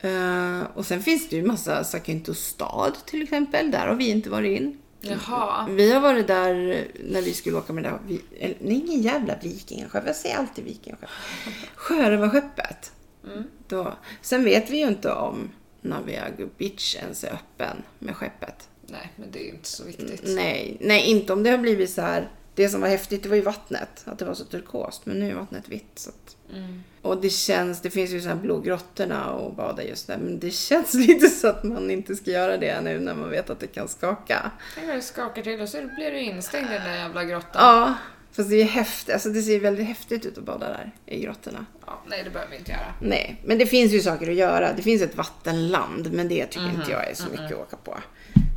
Eh, och sen finns det ju massa, Sakinto stad till exempel. Där har vi inte varit in. Jaha. Vi har varit där när vi skulle åka med det vi, nej ingen jävla vikingaskepp, jag säger alltid vikingaskepp. *laughs* Sjörövarskeppet. Mm. Då. Sen vet vi ju inte om Naviago Beach ens är öppen med skeppet. Nej, men det är ju inte så viktigt. Nej, nej, inte om det har blivit så här. Det som var häftigt det var ju vattnet, att det var så turkost. Men nu är vattnet vitt. Så att, Mm. och det känns, det finns ju så här blågrottorna och bada just där. Men det känns *laughs* lite så att man inte ska göra det nu när man vet att det kan skaka. Tänk vad det skakar till och så blir du instängd i den där jävla grottan. Ja, fast det är häftigt. Alltså det ser väldigt häftigt ut att bada där i grottorna. Ja, nej, det behöver vi inte göra. Nej, men det finns ju saker att göra. Det finns ett vattenland, men det tycker inte jag är så mycket att åka på.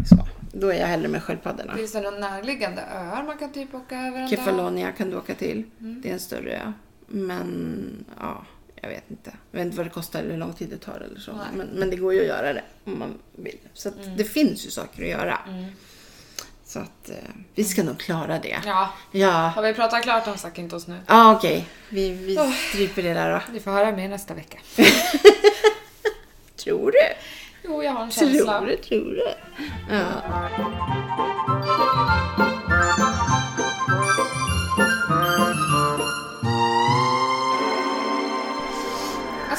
Så, då är jag hellre med sköldpaddorna. Finns det några närliggande öar man kan typ åka över? Kefalonia kan du åka till. Det är en större ö. Men, ja, jag vet inte. Jag vet inte vad det kostar eller hur lång tid det tar eller så. Men, men det går ju att göra det om man vill. Så att det finns ju saker att göra. Mm. Så att eh, vi ska nog klara det. Ja, Ja, har vi pratat klart om Sakintos nu? ja okej. Vi, vi stryper det där då. Ni får höra mer nästa vecka. *laughs* Tror du? Jo, jag har en känsla. Tror du? Tror du? Ja.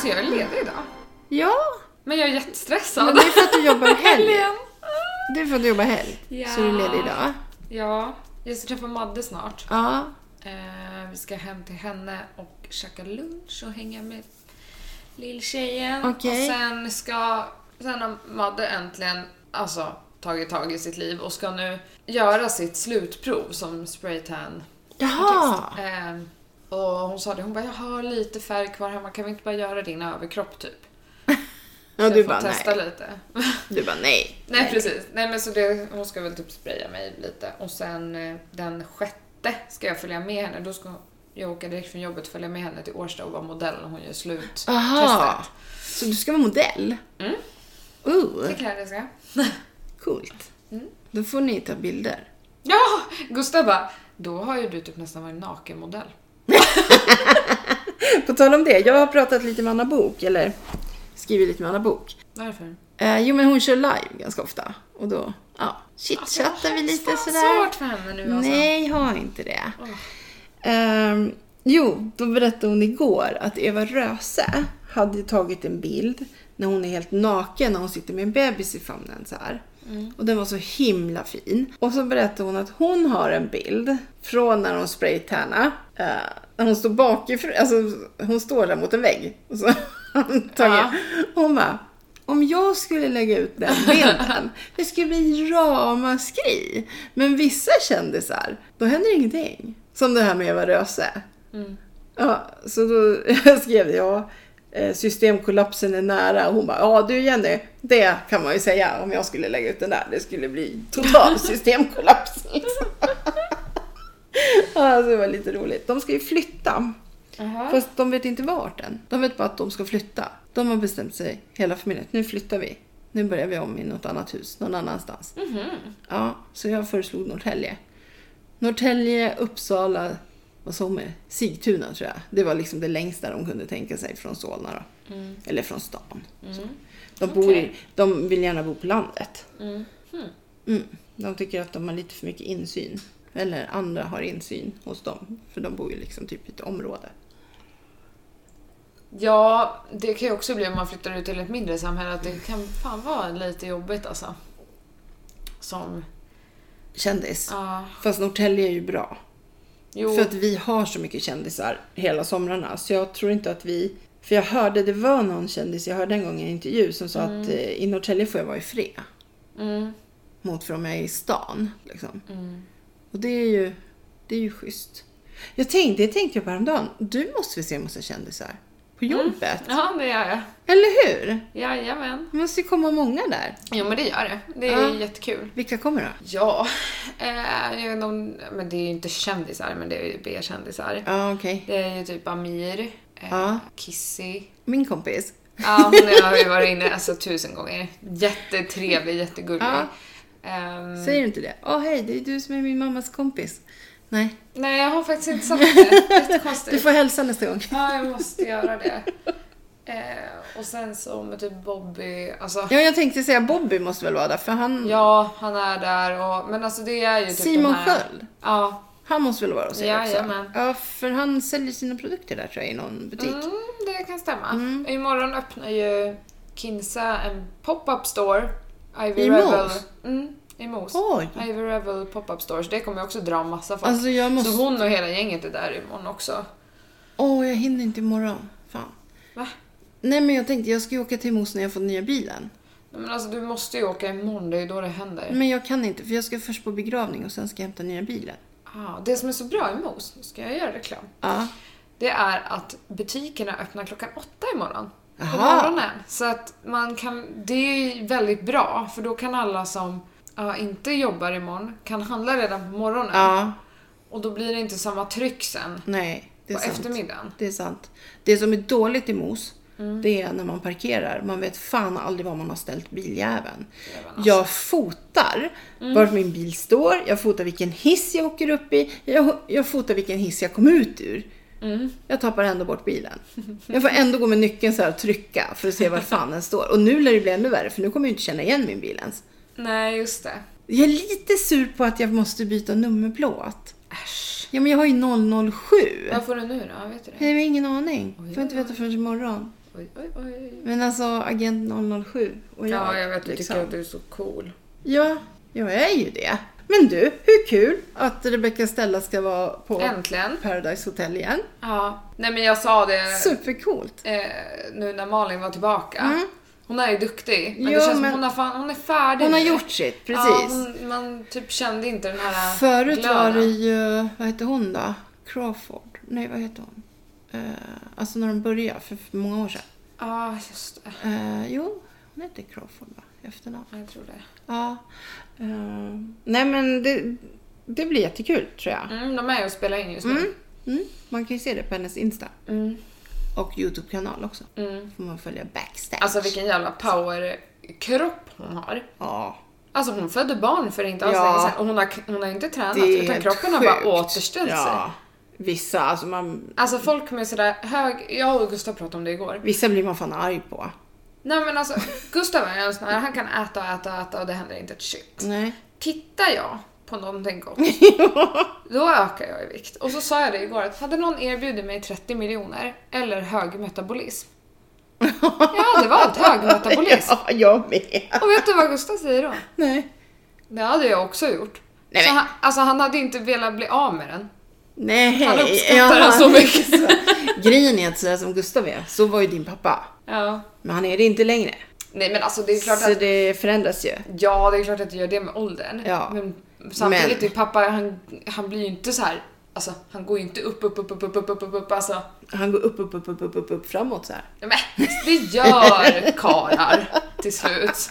Alltså jag är ledig idag. ja, Men jag är jättestressad. men det är för att du jobbar helg. *laughs* Helgen. Det är för att du jobbar helg. Ja. Så du är ledig idag. Ja, jag ska träffa Madde snart. Ja. Eh, vi ska hem till henne och käka lunch och hänga med lilltjejen. Okej. Och sen ska... Sen har Madde äntligen alltså, tagit tag i sitt liv och ska nu göra sitt slutprov som spraytan Jaha. Eh, Och hon sa det, hon bara jag har lite färg kvar hemma, kan vi inte bara göra din överkropp typ? *laughs* Ja, Så du jag får bara testa nej. lite. *laughs* Du bara nej. Nej, precis. Nej men så det, hon ska väl typ spraya mig lite. Och sen eh, den sjätte ska jag följa med henne. Då ska jag åka direkt från jobbet och följa med henne till Årsta och vara modell när hon gör slut. Aha. testet. Så du ska vara modell? Mm. Uh, Det klär jag ska. *laughs* coolt. Mm. Då får ni ta bilder. Ja! Gustav bara, då har ju du typ nästan varit nakenmodell. *laughs* På tal om det, jag har pratat lite med Anna Bok, eller skrivit lite med Anna Bok. Varför? Eh, jo, men hon kör live ganska ofta. Och då, ja, chitchattar vi lite sådär. svårt för henne nu alltså. Nej, har inte det. Åh. Ehm, jo, då berättade hon igår att Eva Röse hade tagit en bild när hon är helt naken när hon sitter med en bebis i famnen så här. Och den var så himla fin. Och så berättade hon att hon har en bild från när hon spraytärna. Uh, när hon står bakifrån, alltså hon står där mot en vägg. Och så *laughs* Ja. hon bara, om jag skulle lägga ut den bilden, *laughs* det skulle bli ramaskri. Men vissa kändisar, då händer ingenting. Som det här med Eva Röse. Mm. Ja, så då jag *laughs* skrev jag systemkollapsen är nära. Och hon bara, ja du Jenny, det kan man ju säga om jag skulle lägga ut den där. Det skulle bli total *laughs* systemkollaps. Liksom. *laughs* ja, så det var lite roligt. De ska ju flytta. Jaha. Fast de vet inte vart än. De vet bara att de ska flytta. De har bestämt sig, hela familjen, nu flyttar vi. Nu börjar vi om i något annat hus, någon annanstans. Mhm. Ja, så jag föreslog Norrtälje. Norrtälje, Uppsala, vad sa med? Sigtuna tror jag. Det var liksom det längsta de kunde tänka sig från Solna då. Mm. Eller från stan. Mm. De, bor i, Okej. de vill gärna bo på landet. Mm. Hmm. Mm. De tycker att de har lite för mycket insyn. Eller andra har insyn hos dem. För de bor ju liksom typ i ett område. Ja, det kan ju också bli om man flyttar ut till ett mindre samhälle att det kan fan vara lite jobbigt alltså. Som, Kändis. ja, Fast Norrtälje är ju bra. Jo. För att vi har så mycket kändisar hela somrarna. Så jag tror inte att vi... För jag hörde, det var någon kändis, jag hörde en gång i en intervju som sa att eh, i Norrtälje får jag vara i fred. Mm, Mot för om jag är i stan. Liksom. mm. Och det är ju, det är ju schysst. Jag tänkte, det tänkte jag på häromdagen. Du måste väl se en massa kändisar? På jobbet? Ja, det gör jag. Eller hur? Jajamän. Det måste ju komma många där. Jo, men det gör det. Det är Ja. jättekul. Vilka kommer då? Ja, eh, jag om, men det är ju inte kändisar, men det är ju B-kändisar. Ja, okej. Det är ju typ Amir, eh, Ja. Kissy. Min kompis. Ja, hon har ju varit inne alltså, tusen gånger. Jättetrevlig, jättegullig. Ja. Ehm, Säger du inte det? Åh hej, det är du som är min mammas kompis. Nej, nej, jag har faktiskt inte sagt det. du Jättekonstigt. får hälsa nästa gång. Ja, jag måste göra det. Eh, och sen så med typ Bobby, alltså. Ja, jag tänkte säga Bobby måste väl vara där, för han... Ja, han är där och, men alltså det är ju typ Simon här... Sköld. Ja, Han måste väl vara hos er Jajamän. också? Ja, för han säljer sina produkter där tror jag i någon butik. mm, det kan stämma. Mm. Imorgon öppnar ju Kinsa en pop-up store. Ivy I Rebel. Mm, i Mos. Oj! Ivy Rebel pop-up store, så det kommer också dra massa folk. Alltså jag måste... Så hon och hela gänget är där imorgon också. Åh, jag hinner inte imorgon. Fan. Va? Nej, men jag tänkte jag ska ju åka till Mos när jag får nya bilen. Nej, Men alltså du måste ju åka imorgon, det är ju då det händer. Men jag kan inte, för jag ska först på begravning och sen ska jag hämta nya bilen. Ah, det som är så bra i Mos, nu ska jag göra reklam. Ja. Det är att butikerna öppnar klockan åtta imorgon. På Aha. morgonen. Så att man kan, det är väldigt bra för då kan alla som ja, inte jobbar imorgon kan handla redan på morgonen. Ja, Och då blir det inte samma tryck sen nej. Det är på sant. eftermiddagen. Det är sant. Det som är dåligt i Mos, Mm. det är när man parkerar. Man vet fan aldrig var man har ställt biljäveln. Jäveln, alltså. Jag fotar Mm. vart min bil står, jag fotar vilken hiss jag åker upp i, jag, jag fotar vilken hiss jag kom ut ur. Mm. Jag tappar ändå bort bilen. Jag får ändå gå med nyckeln så och trycka för att se var fan den står. Och nu lär det bli ännu värre för nu kommer jag inte känna igen min bil ens. Nej, just det. Jag är lite sur på att jag måste byta nummerplåt. Äsch. Ja men jag har ju 007. Vad får du nu då? Vet du det? Jag har ingen aning. Oj, Får inte veta förrän imorgon. Oj, oj, oj. Men alltså agent 007. Och jag, Ja, jag vet. Du liksom. tycker att du är så cool. Ja, jag är ju det. Men du, hur kul att Rebecca Stella ska vara på Äntligen. Paradise Hotel igen. Ja. Nej, men jag sa det Supercoolt. eh, nu när Malin var tillbaka. Mm. Hon är ju duktig. Men Jo, det känns men- hon, har fan, hon är färdig Hon har gjort sitt, precis. Ja, hon, man typ kände inte den här Förut var glöden. det ju, vad hette hon då? Crawford? Nej, vad heter hon? Eh, alltså när de började för, för många år sedan. Ja, just det. Eh, jo, hon heter Crawford va? Efternamn. Jag tror det. Ja. Eh, nej men det, det blir jättekul tror jag. Mm, de är ju och spelar in just nu. Mm. Mm. Man kan ju se det på hennes Insta. Mm. Och Youtube-kanal också. Mm. Får man följa backstage. Alltså vilken jävla power-kropp hon har. Ja. Alltså hon födde barn för inte alls Ja. länge sedan och hon har, hon har inte tränat utan kroppen har sjukt. bara återställt sig. Ja. Vissa, alltså man, Alltså folk med sådär hög, jag och Gustav pratade om det igår. vissa blir man fan arg på. Nej men alltså Gustav är en sån här, han kan äta och äta och äta och det händer inte ett shit. Nej. Tittar jag på någonting gott, *laughs* då ökar jag i vikt. Och så sa jag det igår att hade någon erbjudit mig 30 miljoner eller hög metabolism. Jag hade valt hög metabolism. *laughs* Ja, jag med. Och vet du vad Gustav säger då? Nej. Det hade jag också gjort. Nej, så han, alltså han hade inte velat bli av med den. Nej. Han uppskattar den så mycket. så. *laughs* Grejen är att sådär som Gustav är, så var ju din pappa. Ja. Men han är det inte längre. Nej men alltså det är klart Så att, det förändras ju. ja det är klart att det gör det med åldern. Ja. Men samtidigt Men- pappa, han, han blir ju inte så här. Alltså han går ju inte upp, upp, upp, upp, upp, upp, upp, upp, upp alltså. Han går upp, upp, upp, upp, upp, upp, upp framåt så här. Men det gör karlar till slut.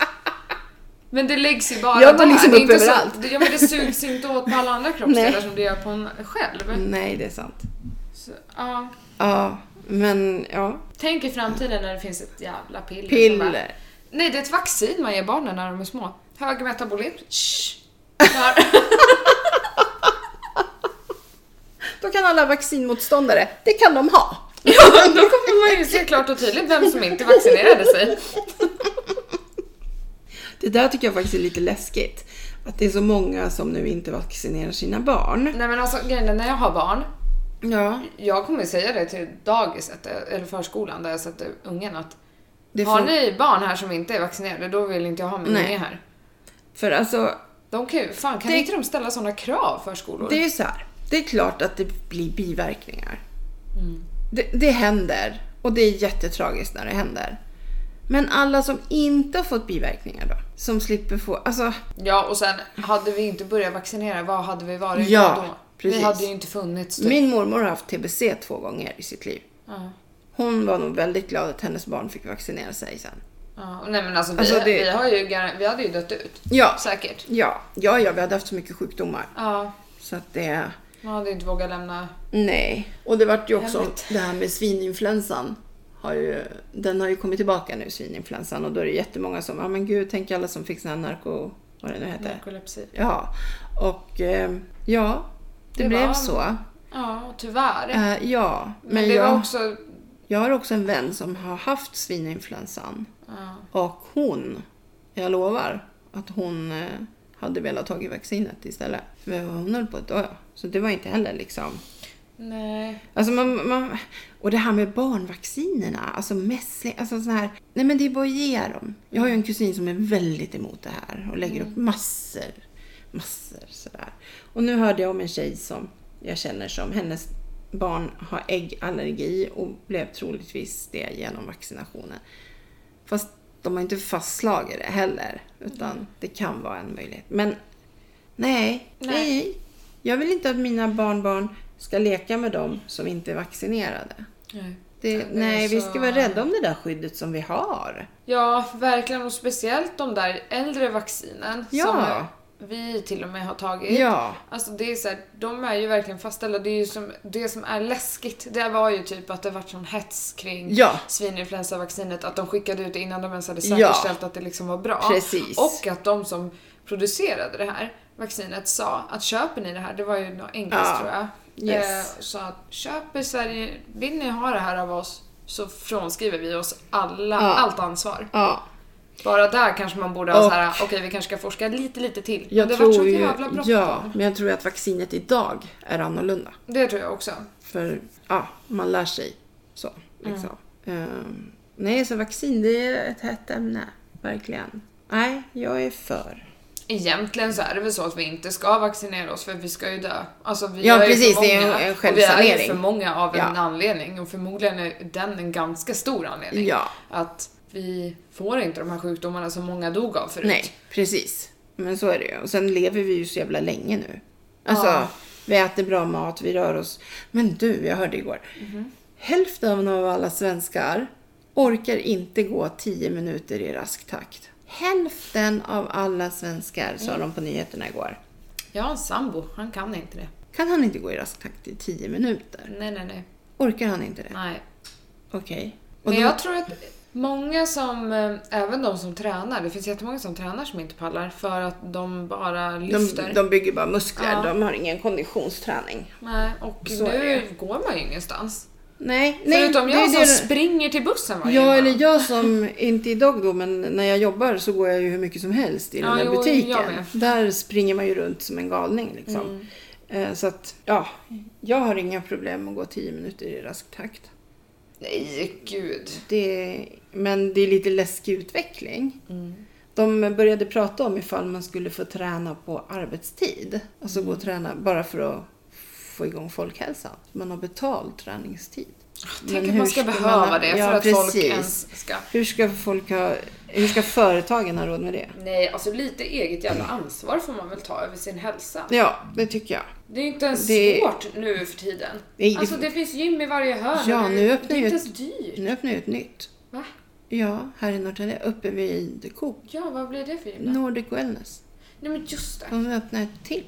Men det läggs ju bara Jag var liksom upp inte så, överallt. det, ja, men det sugs inte åt på alla andra kroppsdelar som det gör på en själv. Nej, det är sant. Så, ja. Ja, men ja. Tänk i framtiden när det finns ett jävla piller. som bara- Piller. Nej, det är ett vaccin man ger barnen när de är små. Hög metabolism. Shh. *laughs* Då kan alla vaccinmotståndare, det kan de ha. *laughs* ja, då kommer man ju se klart och tydligt vem som inte vaccinerade sig. *laughs* Det där tycker jag faktiskt är lite läskigt. Att det är så många som nu inte vaccinerar sina barn. Nej men alltså grejen är, när jag har barn, Ja, jag kommer säga det till dagiset eller förskolan där jag sätter ungen att det har får, ni barn här som inte är vaccinerade då vill inte jag ha min unge här. För alltså, De kan fan kan Det- inte de ställa sådana krav förskolor? det är så här. Det är klart att det blir biverkningar. Det, det händer. Och det är jättetragiskt när det händer. Men alla som inte har fått biverkningar då? Som slipper få, alltså Ja och sen hade vi inte börjat vaccinera, vad hade vi varit Ja, då? precis. Vi hade ju inte funnits typ. Min mormor har haft TBC två gånger i sitt liv. Ja. Hon var nog väldigt glad att hennes barn fick vaccinera sig sen. Ja, nej men alltså, vi, Alltså, det- vi, har ju, vi hade ju dött ut. Ja, Säkert. ja, ja, ja, vi hade haft så mycket sjukdomar. Ja, Så att det, man hade inte vågat lämna. nej. Och det vart ju också det här med svininfluensan. Har ju, den har ju kommit tillbaka nu, svininfluensan. Och då är det jättemånga som, ja men gud, tänk alla som fick sån här narko, vad det nu heter. Narkolepsi. Ja, och eh, ja, det, Det blev var- så. Ja, tyvärr. Eh, ja, men, men det jag, var också... jag har också en vän som har haft svininfluensan. Och hon, jag lovar, att hon eh, hade velat tagit vaccinet istället. För hon höll på att dö. Så det var inte heller liksom... Nej. Alltså man, man, och det här med barnvaccinerna, alltså mässling, alltså så här. Nej men det är bara att ge dem. Jag har ju en kusin som är väldigt emot det här och lägger upp massor, massor sådär. Och nu hörde jag om en tjej som jag känner som hennes barn har äggallergi och blev troligtvis det genom vaccinationen. Fast de har inte fastslagit det heller, utan det kan vara en möjlighet. Men nej, Nej. nej. Jag vill inte att mina barnbarn ska leka med dem som inte är vaccinerade. Nej. Det, nej, vi så- ska vara rädda om det där skyddet som vi har. Ja, verkligen. Och speciellt de där äldre vaccinen Ja. som vi till och med har tagit. Ja, Alltså det är så här, de är ju verkligen fastställda. Det är ju som, det som är läskigt, det var ju typ att det vart sån hets kring Ja. svininfluensavaccinet. Att de skickade ut det innan de ens hade Ja. säkerställt att det liksom var bra. Precis. Och att de som producerade det här vaccinet sa att köper ni det här, det var ju något engelskt Ja. tror jag. Yes. Eh, sa att köp i Sverige, vill ni ha det här av oss så frånskriver vi oss alla, Ja. allt ansvar. ja. Bara där kanske man borde ha Och- så här, okej vi kanske ska forska lite, lite till. Jag det tror ju, ja, men jag tror att vaccinet idag är annorlunda. Det tror jag också. För ja, man lär sig så. Liksom. Ehm, nej, så vaccin det är ett hett ämne. Verkligen. Nej, jag är för. Egentligen så är det väl så att vi inte ska vaccinera oss för vi ska ju dö. Alltså vi Ja, är precis, för det är många, en och vi är ju självsanering. för många av en Ja. anledning och förmodligen är den en ganska stor anledning. Ja. Att vi får inte de här sjukdomarna som många dog av förut. Nej, precis. Men så är det ju. Och sen lever vi ju så jävla länge nu. Alltså, Ja. Vi äter bra mat, vi rör oss. Men du, jag hörde igår. Hälften av alla svenskar orkar inte gå 10 minuter i rask takt. Hälften av alla svenskar, sa de på nyheterna igår. Jag har en sambo, han kan inte det. Kan han inte gå i rask takt i 10 minuter? Nej, nej, nej. Orkar han inte det? Nej. Okej. Och Men då- jag tror att många som, eh, även de som tränar, det finns jättemånga som tränar som inte pallar för att de bara lyfter. de, de bygger bara muskler, Ja. de har ingen konditionsträning. Nej, och Så nu går man ju ingenstans. Nej, nej. Förutom det jag som det- springer till bussen varje Ja, eller jag som, *laughs* inte idag då, men när jag jobbar så går jag ju hur mycket som helst i Ja, den där jo, butiken. Mm. Där springer man ju runt som en galning liksom. Eh, Så att, ja, jag har inga problem att gå 10 minuter i rask takt. Nej, gud. Det, men det är lite läskig utveckling. Mm. De började prata om ifall man skulle få träna på arbetstid. Alltså Mm. gå och träna bara för att få igång folkhälsan. Man har betald träningstid. Tänk Men att man ska ska man behöva ha- det för Ja, att folk precis. ens ska... Hur ska folk ha, hur ska företagen ha råd med det? Nej, alltså lite eget jävla ansvar får man väl ta över sin hälsa. Ja, det tycker jag. Det är inte ens Det- svårt nu för tiden. Nej, det- Alltså det finns gym i varje hörn. Ja, nu öppnar det är inte ens dyrt. Nu öppnar ju ett nytt. Va? Ja, här i Norrtälje, uppe vid Coop. Ja, vad blir det för gym då? Nordic Wellness. Nej men just det. De öppnar ett till.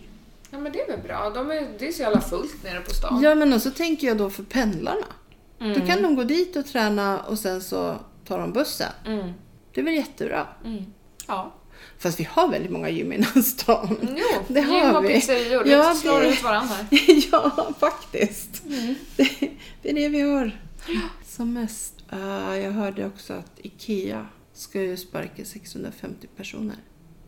Ja men det är väl bra. De är, det är så jävla fullt nere på stan. Ja, men också tänker jag då för pendlarna. Då Mm. kan de gå dit och träna och sen så tar de bussen. Mm. Det är väl jättebra. Mm. Ja. Fast vi har väldigt många gym innan stan. Mm, Jo, *laughs* Det gym har och vi. pizzerior. Ja, det slår ut varandra *laughs* ja, faktiskt. Mm. Det, *laughs* det är det vi har som mest. Ah, jag hörde också att IKEA ska ju sparka 650 personer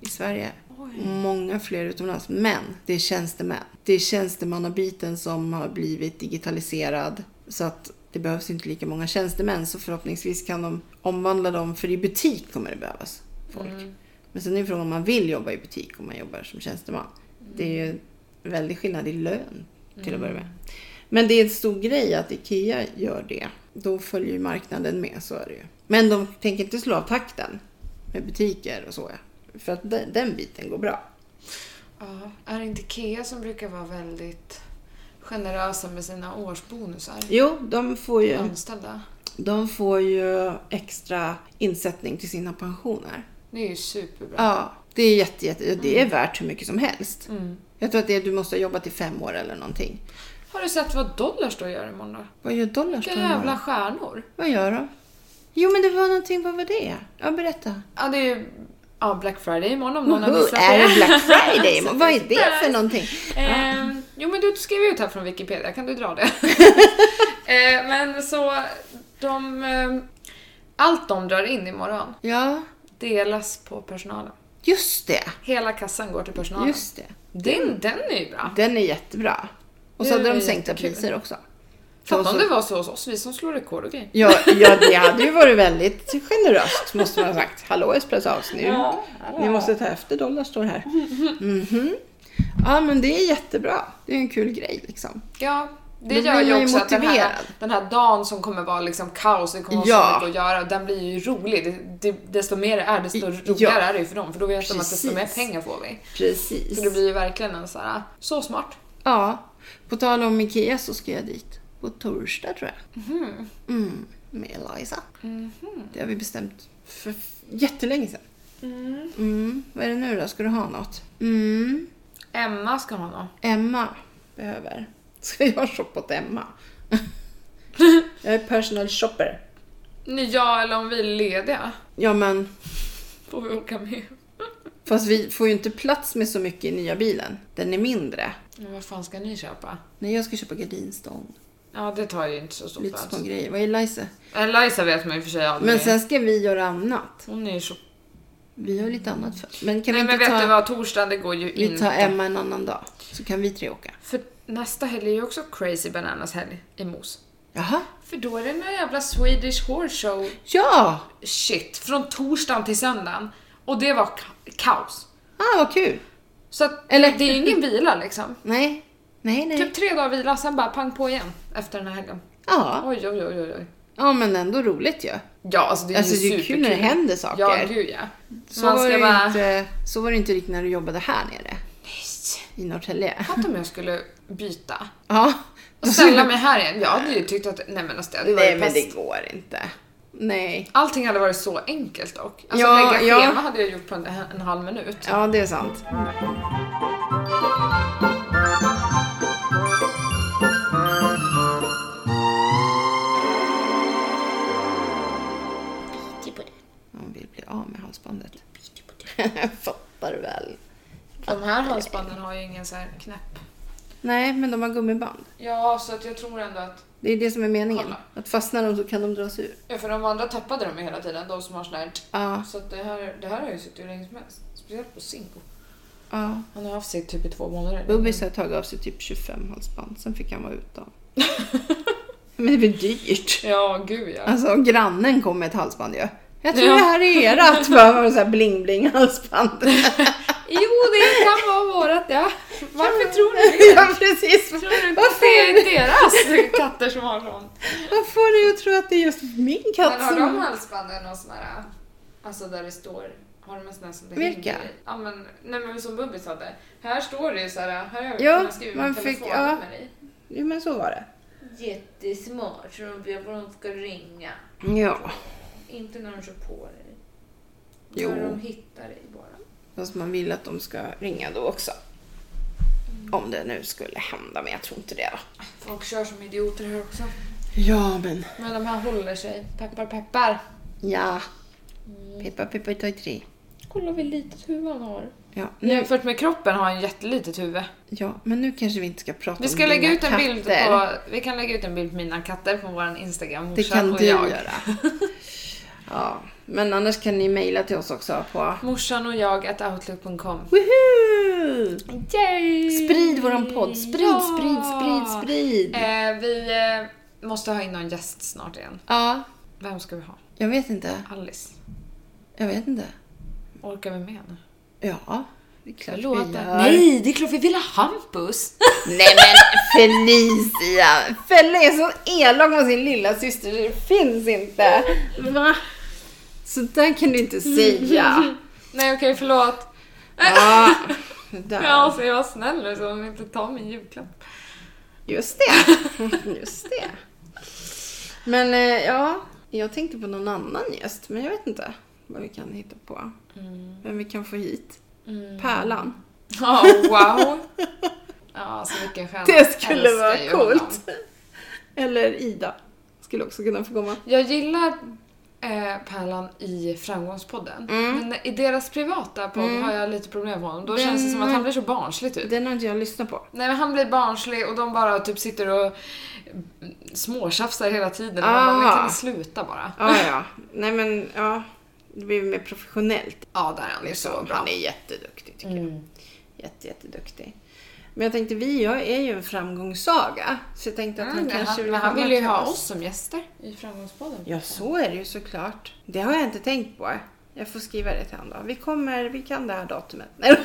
i Sverige. Oj. Många fler utomlands. Men det är tjänstemän. Det är tjänstemannabiten som har blivit digitaliserad. Så att det behövs inte lika många tjänstemän. Så förhoppningsvis kan de omvandla dem. För i butik kommer det behövas folk. Mm. Men sen är frågan om man vill jobba i butik om man jobbar som tjänsteman. Det är ju en väldig skillnad i lön till att börja med. Men det är en stor grej att IKEA gör det. Då följer ju marknaden med, så är det ju. Men de tänker inte slå av takten med butiker och så. För att den, den biten går bra. Ja, är det inte Ikea som brukar vara väldigt generösa med sina årsbonusar? Jo, de får ju, Anställda. de får ju extra insättning till sina pensioner. Det är ju superbra. Ja, det är jätte, jätte, det är värt hur mycket som helst. Mm. Jag tror att det är, du måste ha jobbat i fem år eller någonting. Har du sett vad Dollars då gör imorgon då? Vad gör Dollarstore Vilka imorgon? jävla stjärnor. Vad gör de? Jo, men det var någonting. Vad var det? Ja, berätta. Ja, det är ju ja, Black Friday imorgon om någon har missat är det det. Black Friday? *laughs* Så Vad är det för någonting? Ehm, jo, men du skrev ut här från Wikipedia, kan du dra det? *laughs* Ehm, men så, de... ehm, allt de drar in imorgon Ja, delas på personalen. just det. Hela kassan går till personalen. Just det. Den, den är ju bra. Den är jättebra. Och så hade de sänkta jättekul. priser också. Fatta Så- om det var så hos oss, vi som slår rekord och grejer. Ja, ja, det hade ju varit väldigt generöst måste man ha sagt. Hallå Espresso House, nu. Ni måste ta efter dollar står här. Mhm. Ja, men det är jättebra. Det är en kul grej liksom. Ja, det Då gör ju också att den här, den här dagen som kommer vara liksom kaos, det kommer vara Ja. så mycket att göra, den blir ju rolig. Det, det, desto mer det är, desto Ja. roligare är det ju för dem, för då vet de att desto mer Precis. pengar får vi. Precis. Så det blir ju verkligen en så här, så smart. Ja, på tal om Ikea så ska jag dit på torsdag tror jag. Mm, med Eliza. Det har vi bestämt för jättelänge sedan. Mm. Vad är det nu då? Ska du ha något? Mm. Emma ska ha något. Emma behöver. Ska jag shoppa åt Emma? *laughs* jag är personal shopper. Ja, eller om vi är lediga. Ja, men Får vi åka med. fast vi får ju inte plats med så mycket i nya bilen. Den är mindre. Men vad fan ska ni köpa? Nej, jag ska köpa gardinstånd. Ja, det tar ju inte så stor Lite plats. små grejer. Vad är Eliza? Eliza vet man ju för sig aldrig. Men sen ska vi göra annat. Hon är ju så... Vi har lite annat för. Men kan Nej vi men inte vet du ta... vad, torsdagen det går ju Vi inte. tar Emma en annan dag. Så kan vi tre åka. För nästa helg är ju också Crazy Bananas helg i Mos. Jaha. För då är det en jävla Swedish Horse Show Ja! shit från torsdagen till söndagen. Och det var ka- kaos. Ah, vad kul. Så att Eller- det är ingen vila liksom. *laughs* Nej. Nej, nej. Typ tre dagar vila, sen bara pang på igen efter den här helgen. Ja. Oj, oj, oj, oj. oj. ja, men ändå roligt ju. Ja, alltså det är Alltså, ju är kul superkul. när det händer saker. Ja, gud ja. Så, Man var det bara... inte, så var det inte riktigt när du jobbade här nere. i Norrtälje. Fatta om jag skulle byta. Ja. Och ställa mig här igen. Jag hade ju tyckt att, nej men alltså det hade Nej, varit men pest. det går inte. Nej. Allting hade varit så enkelt dock. Alltså Ja, lägga ja. schema hade jag gjort på en, en halv minut. Ja, det är sant. Man vill bli av med halsbandet. Jag *laughs* fattar väl. De här halsbanden har ju ingen så här knäpp. Nej, men de har gummiband. Ja, så att jag tror ändå att... Det är det som är meningen. Kolla. Att fastnar de så kan de dras ur. Ja, för de andra tappade de ju hela tiden, de som har sån här... Ja, Så det här, det här har ju suttit hur länge som helst. Speciellt på Singo. ja. Han har haft sig typ i två månader. Bubbis har tagit av sig typ 25 halsband. Sen fick han vara utan. *laughs* Men det blir dyrt. Ja, gud ja. Alltså grannen kom med ett halsband ju. Jag tror Ja. det här är erat. Bara så här bling bling halsband. Jo, det kan vara vårat ja. Varför tror ni det? ja precis. Tror du inte att Varför, det är deras katter som har sånt? vad får dig att tro att det är just min katt Men har de halsbanden och här, alltså där det står, har de en sån här som det Vilka? hänger i? Ja men, nej men som Bubbis hade. Här står det ju så här, här har Ja, jag kunnat skriva man fick- telefonnummer i. Jo men så var det. Jättesmart, så de vet vad de ska ringa. Ja. Inte när de kör på dig. Jo. När de hittar dig bara. Fast man vill att de ska ringa då också. Om det nu skulle hända, men jag tror inte det då. Folk kör som idioter här också. Ja men. Men de här håller sig. Peppar peppar. Ja. Peppa peppa ta tre. Kolla vilket litet huvud han har. Ja, nu, Jämfört med kroppen har han jättelitet huvud. ja, men nu kanske vi inte ska prata Vi ska om lägga dina ut en bild katter. på, vi kan lägga ut en bild på mina katter på vår Instagram, Det morsan kan och du jag. göra. *laughs* Ja, men annars kan ni mejla till oss också på Morsan och jag at outlook.com. Woohoo! Yay! Sprid våran podd. Sprid, Ja! sprid, sprid, sprid. Eh, vi eh, måste ha in någon gäst snart igen. Ja, Vem ska vi ha? jag vet inte. Alice. Jag vet inte. Orkar vi med nu? Ja, det är klart vi Förlåt. gör. Nej, det är klart vi vill ha Hampus! *laughs* Nej men Felicia! Felle är så elak mot sin lilla syster så det finns inte. Va? Så där kan du inte säga. *laughs* Nej okej, förlåt. Ja, det *laughs* där. Ja, så jag var snäll nu så hon inte tar min julklapp. Just det. *laughs* Just det. Men eh, ja, jag tänkte på någon annan gäst, men jag vet inte vad vi kan hitta på. Vem vi kan få hit. Pärlan. Ja, wow! Ja, alltså vilken stjärna. Det skulle Älskar vara coolt. Eller Ida. Skulle också kunna få komma. Jag gillar eh, Pärlan i Framgångspodden. Mm. Men i deras privata podd har jag lite problem med honom. Då Den- känns det som att han blir så barnslig typ. Den har inte jag lyssnat på. Nej men han blir barnslig och de bara typ sitter och småtjafsar hela tiden. Ah. man kan sluta bara? Ja, ja. Nej men, ja. Det blir mer professionellt. Ja, där är han ju så bra. Han är jätteduktig tycker jag. Mm. Jätte, jätteduktig. Men jag tänkte, vi jag är ju en framgångssaga. Så jag tänkte att han Mm, men kanske han, men han vill ju ha oss som gäster i Framgångspodden. Ja, så är det ju såklart. Det har jag inte tänkt på. Jag får skriva det till honom då. Vi kommer, vi kan det här datumet. Nej.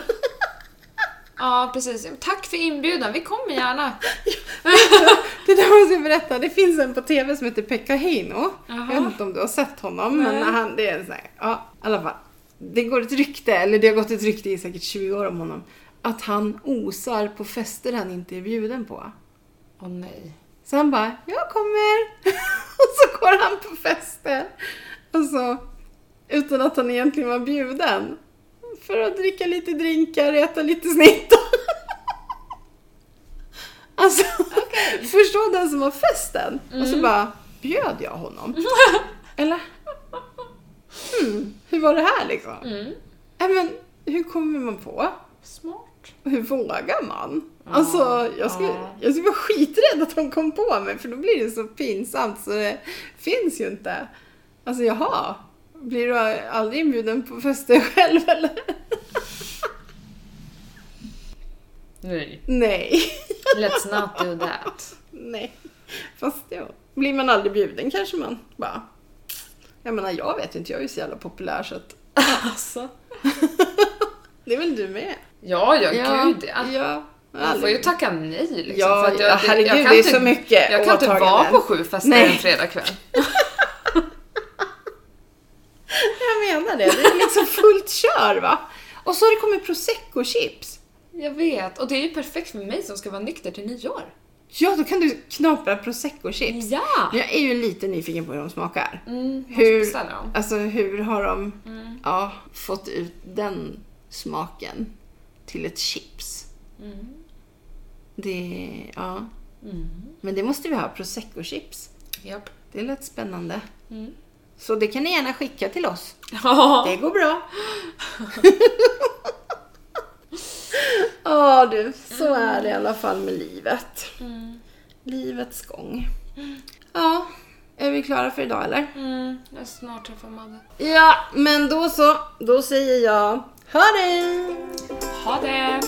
Ja, precis. Tack för inbjudan. Vi kommer gärna. *laughs* Det där måste jag berätta. Det finns en på TV som heter Pekka Heino. Jaha. Jag vet inte om du har sett honom, Nej. men han, det är en sån här, ja, i alla fall. Det går ett rykte, eller det har gått ett rykte i säkert 20 år om honom, att han osar på fester han inte är bjuden på. Åh nej. Så han bara, jag kommer. *laughs* och så går han på fester. Alltså, utan att han egentligen var bjuden. För att dricka lite drinkar, äta lite snitt. *laughs* alltså, förstå den som har festen. Och så bara, bjöd jag honom? *laughs* Eller? Hmm, hur var det här liksom? Mm. Nej men, hur kommer man på? Smart. Hur vågar man? Alltså, jag skulle, ja. jag skulle vara skiträdd att de kom på mig för då blir det så pinsamt så det finns ju inte. Alltså jaha, blir du aldrig inbjuden på fester *laughs* själv eller? Nej. Nej. *laughs* Let's not do that. Nej. Fast ja, blir man aldrig bjuden kanske man bara... Jag menar, jag vet inte, jag är ju så jävla populär så att... *laughs* Alltså. Det är väl du med? Ja, ja, gud ja. ja. Man får ju tacka nej liksom. Ja, för att ja, herregud, kan det är inte- så mycket Jag kan inte vara åtaganden. på sju fester Nej. en fredagkväll. *laughs* Jag menar det. Det är liksom *laughs* fullt kör va. Och så har det kommit prosecco-chips. Jag vet. Och det är ju perfekt för mig som ska vara nykter till nyår. Ja, då kan du knapra prosecco-chips. Ja! Jag är ju lite nyfiken på hur de smakar. Mm, Hur, alltså, hur har de Mm. ja, fått ut den smaken till ett chips? Mm. Det, ja. Mm. Men det måste vi ha, prosecco-chips. Japp. Det lät spännande. Mm. Så det kan ni gärna skicka till oss. Ja. Det går bra. *laughs* Ja du, så är det i alla fall med livet. Mm. Livets gång. Ja, är vi klara för idag eller? Mm. Jag snart träffa Madde. Ja, men då så. Då säger jag ha det! Ha det!